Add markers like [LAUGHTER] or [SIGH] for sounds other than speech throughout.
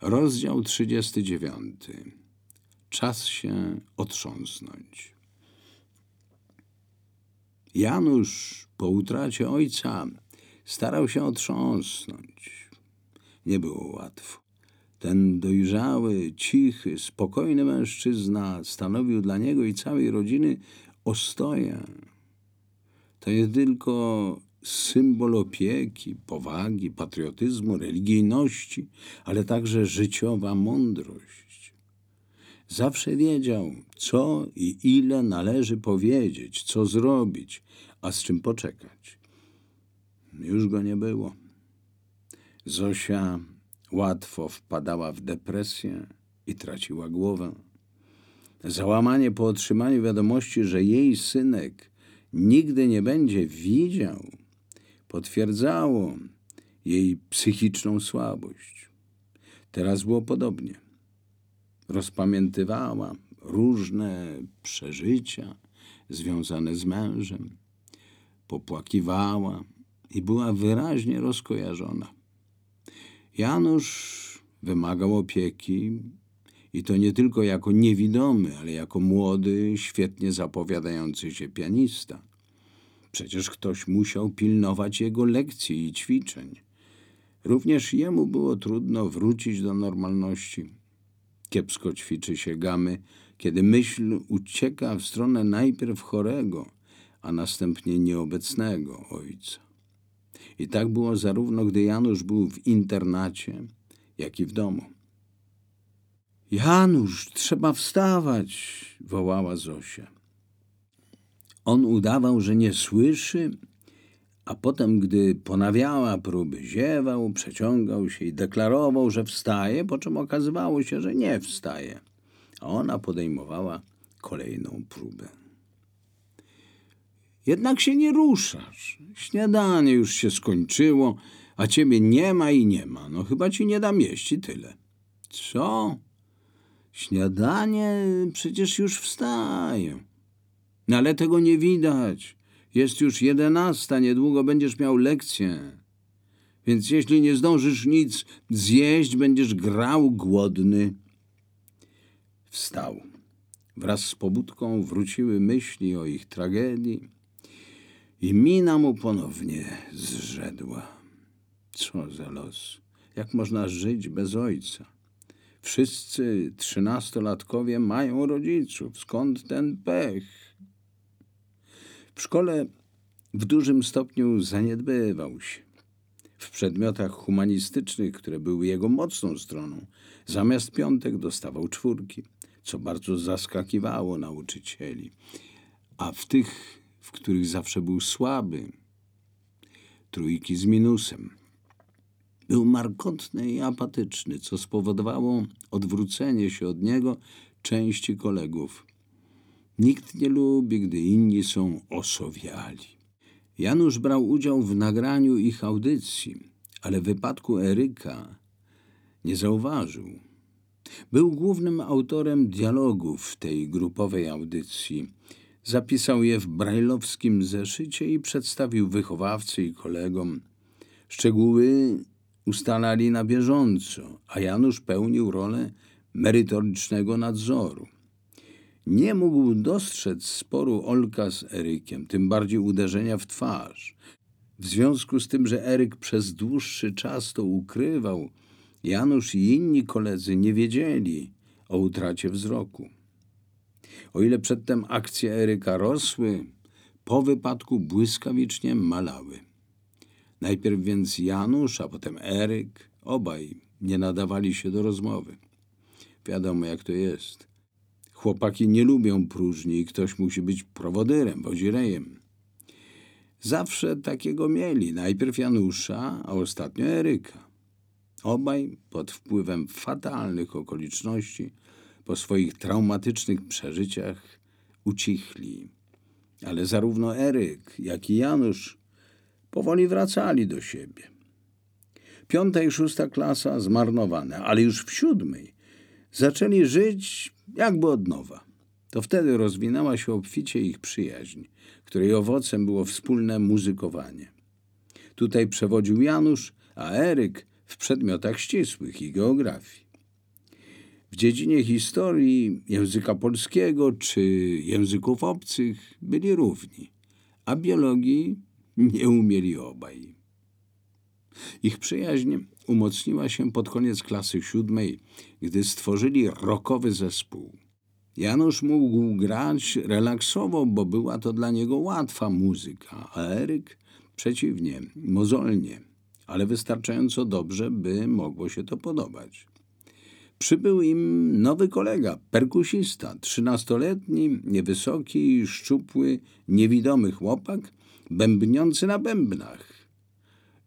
Rozdział 39. Czas się otrząsnąć. Janusz po utracie ojca starał się otrząsnąć. Nie było łatwo. Ten dojrzały, cichy, spokojny mężczyzna stanowił dla niego i całej rodziny ostoję. To nie tylko symbol opieki, powagi, patriotyzmu, religijności, ale także życiowa mądrość. Zawsze wiedział, co i ile należy powiedzieć, co zrobić, a z czym poczekać. Już go nie było. Zosia łatwo wpadała w depresję i traciła głowę. Załamanie po otrzymaniu wiadomości, że jej synek nigdy nie będzie widział, potwierdzało jej psychiczną słabość. Teraz było podobnie. Rozpamiętywała różne przeżycia związane z mężem, popłakiwała i była wyraźnie rozkojarzona. Janusz wymagał opieki i to nie tylko jako niewidomy, ale jako młody, świetnie zapowiadający się pianista. Przecież ktoś musiał pilnować jego lekcji i ćwiczeń. Również jemu było trudno wrócić do normalności. Kiepsko ćwiczy się gamy, kiedy myśl ucieka w stronę najpierw chorego, a następnie nieobecnego ojca. I tak było zarówno, gdy Janusz był w internacie, jak i w domu. Janusz, trzeba wstawać, wołała Zosia. On udawał, że nie słyszy, a potem, gdy ponawiała próby, ziewał, przeciągał się i deklarował, że wstaje, po czym okazywało się, że nie wstaje. A ona podejmowała kolejną próbę. Jednak się nie ruszasz. Śniadanie już się skończyło, a ciebie nie ma i nie ma. No chyba ci nie dam jeść i tyle. Co? Śniadanie przecież już wstaje. No ale tego nie widać. Jest już jedenasta, niedługo będziesz miał lekcję. Więc jeśli nie zdążysz nic zjeść, będziesz grał głodny. Wstał. Wraz z pobudką wróciły myśli o ich tragedii i mina mu ponownie zrzedła. Co za los. Jak można żyć bez ojca? Wszyscy trzynastolatkowie mają rodziców. Skąd ten pech? W szkole w dużym stopniu zaniedbywał się. W przedmiotach humanistycznych, które były jego mocną stroną, zamiast piątek dostawał czwórki, co bardzo zaskakiwało nauczycieli. A w tych, w których zawsze był słaby, trójki z minusem. Był markotny i apatyczny, co spowodowało odwrócenie się od niego części kolegów. Nikt nie lubi, gdy inni są osowiali. Janusz brał udział w nagraniu ich audycji, ale w wypadku Eryka nie zauważył. Był głównym autorem dialogów tej grupowej audycji. Zapisał je w brajlowskim zeszycie i przedstawił wychowawcy i kolegom. Szczegóły ustalali na bieżąco, a Janusz pełnił rolę merytorycznego nadzoru. Nie mógł dostrzec sporu Olka z Erykiem, tym bardziej uderzenia w twarz. W związku z tym, że Eryk przez dłuższy czas to ukrywał, Janusz i inni koledzy nie wiedzieli o utracie wzroku. O ile przedtem akcje Eryka rosły, po wypadku błyskawicznie malały. Najpierw więc Janusz, a potem Eryk, obaj nie nadawali się do rozmowy. Wiadomo, jak to jest. Chłopaki nie lubią próżni i ktoś musi być prowodyrem, wozirejem. Zawsze takiego mieli. Najpierw Janusza, a ostatnio Eryka. Obaj pod wpływem fatalnych okoliczności, po swoich traumatycznych przeżyciach, ucichli. Ale zarówno Eryk, jak i Janusz powoli wracali do siebie. Piąta i szósta klasa zmarnowane, ale już w siódmej zaczęli żyć jakby od nowa. To wtedy rozwinęła się obficie ich przyjaźń, której owocem było wspólne muzykowanie. Tutaj przewodził Janusz, a Eryk w przedmiotach ścisłych i geografii. W dziedzinie historii, języka polskiego czy języków obcych byli równi, a biologii nie umieli obaj. Ich przyjaźń umocniła się pod koniec klasy siódmej, gdy stworzyli rockowy zespół. Janusz mógł grać relaksowo, bo była to dla niego łatwa muzyka, a Eryk przeciwnie, mozolnie, ale wystarczająco dobrze, by mogło się to podobać. Przybył im nowy kolega, perkusista, trzynastoletni, niewysoki, szczupły, niewidomy chłopak, bębniący na bębnach.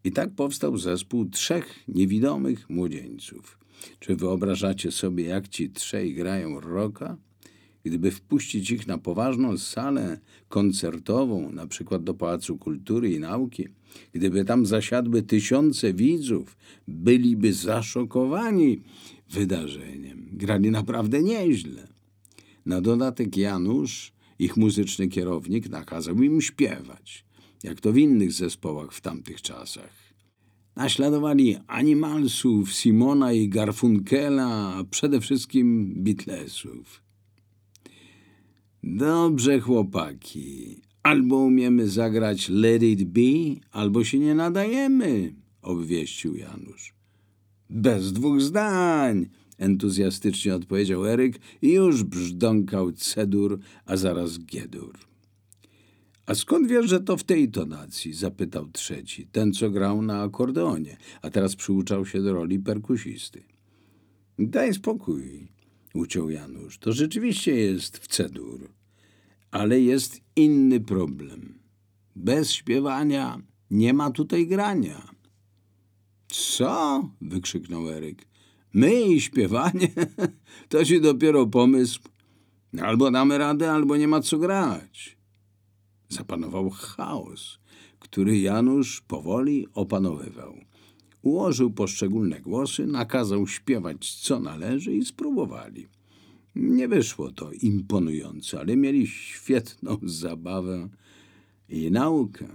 I tak powstał zespół trzech niewidomych młodzieńców. Czy wyobrażacie sobie, jak ci trzej grają rocka? Gdyby wpuścić ich na poważną salę koncertową, na przykład do Pałacu Kultury i Nauki, gdyby tam zasiadły tysiące widzów, byliby zaszokowani wydarzeniem. Grali naprawdę nieźle. Na dodatek Janusz, ich muzyczny kierownik, nakazał im śpiewać, jak to w innych zespołach w tamtych czasach. Naśladowali Animalsów, Simona i Garfunkela, a przede wszystkim Beatlesów. Dobrze, chłopaki. Albo umiemy zagrać Let It Be, albo się nie nadajemy, obwieścił Janusz. Bez dwóch zdań, entuzjastycznie odpowiedział Eryk i już brzdąkał cedur, a zaraz giedur. A skąd wiesz, że to w tej tonacji? zapytał trzeci, ten co grał na akordeonie, a teraz przyuczał się do roli perkusisty. Daj spokój, uciął Janusz. To rzeczywiście jest w cedur. Ale jest inny problem. Bez śpiewania nie ma tutaj grania. Co? wykrzyknął Eryk. My i śpiewanie? [LAUGHS] to ci dopiero pomysł. Albo damy radę, albo nie ma co grać. Zapanował chaos, który Janusz powoli opanowywał. Ułożył poszczególne głosy, nakazał śpiewać co należy i spróbowali. Nie wyszło to imponująco, ale mieli świetną zabawę i naukę.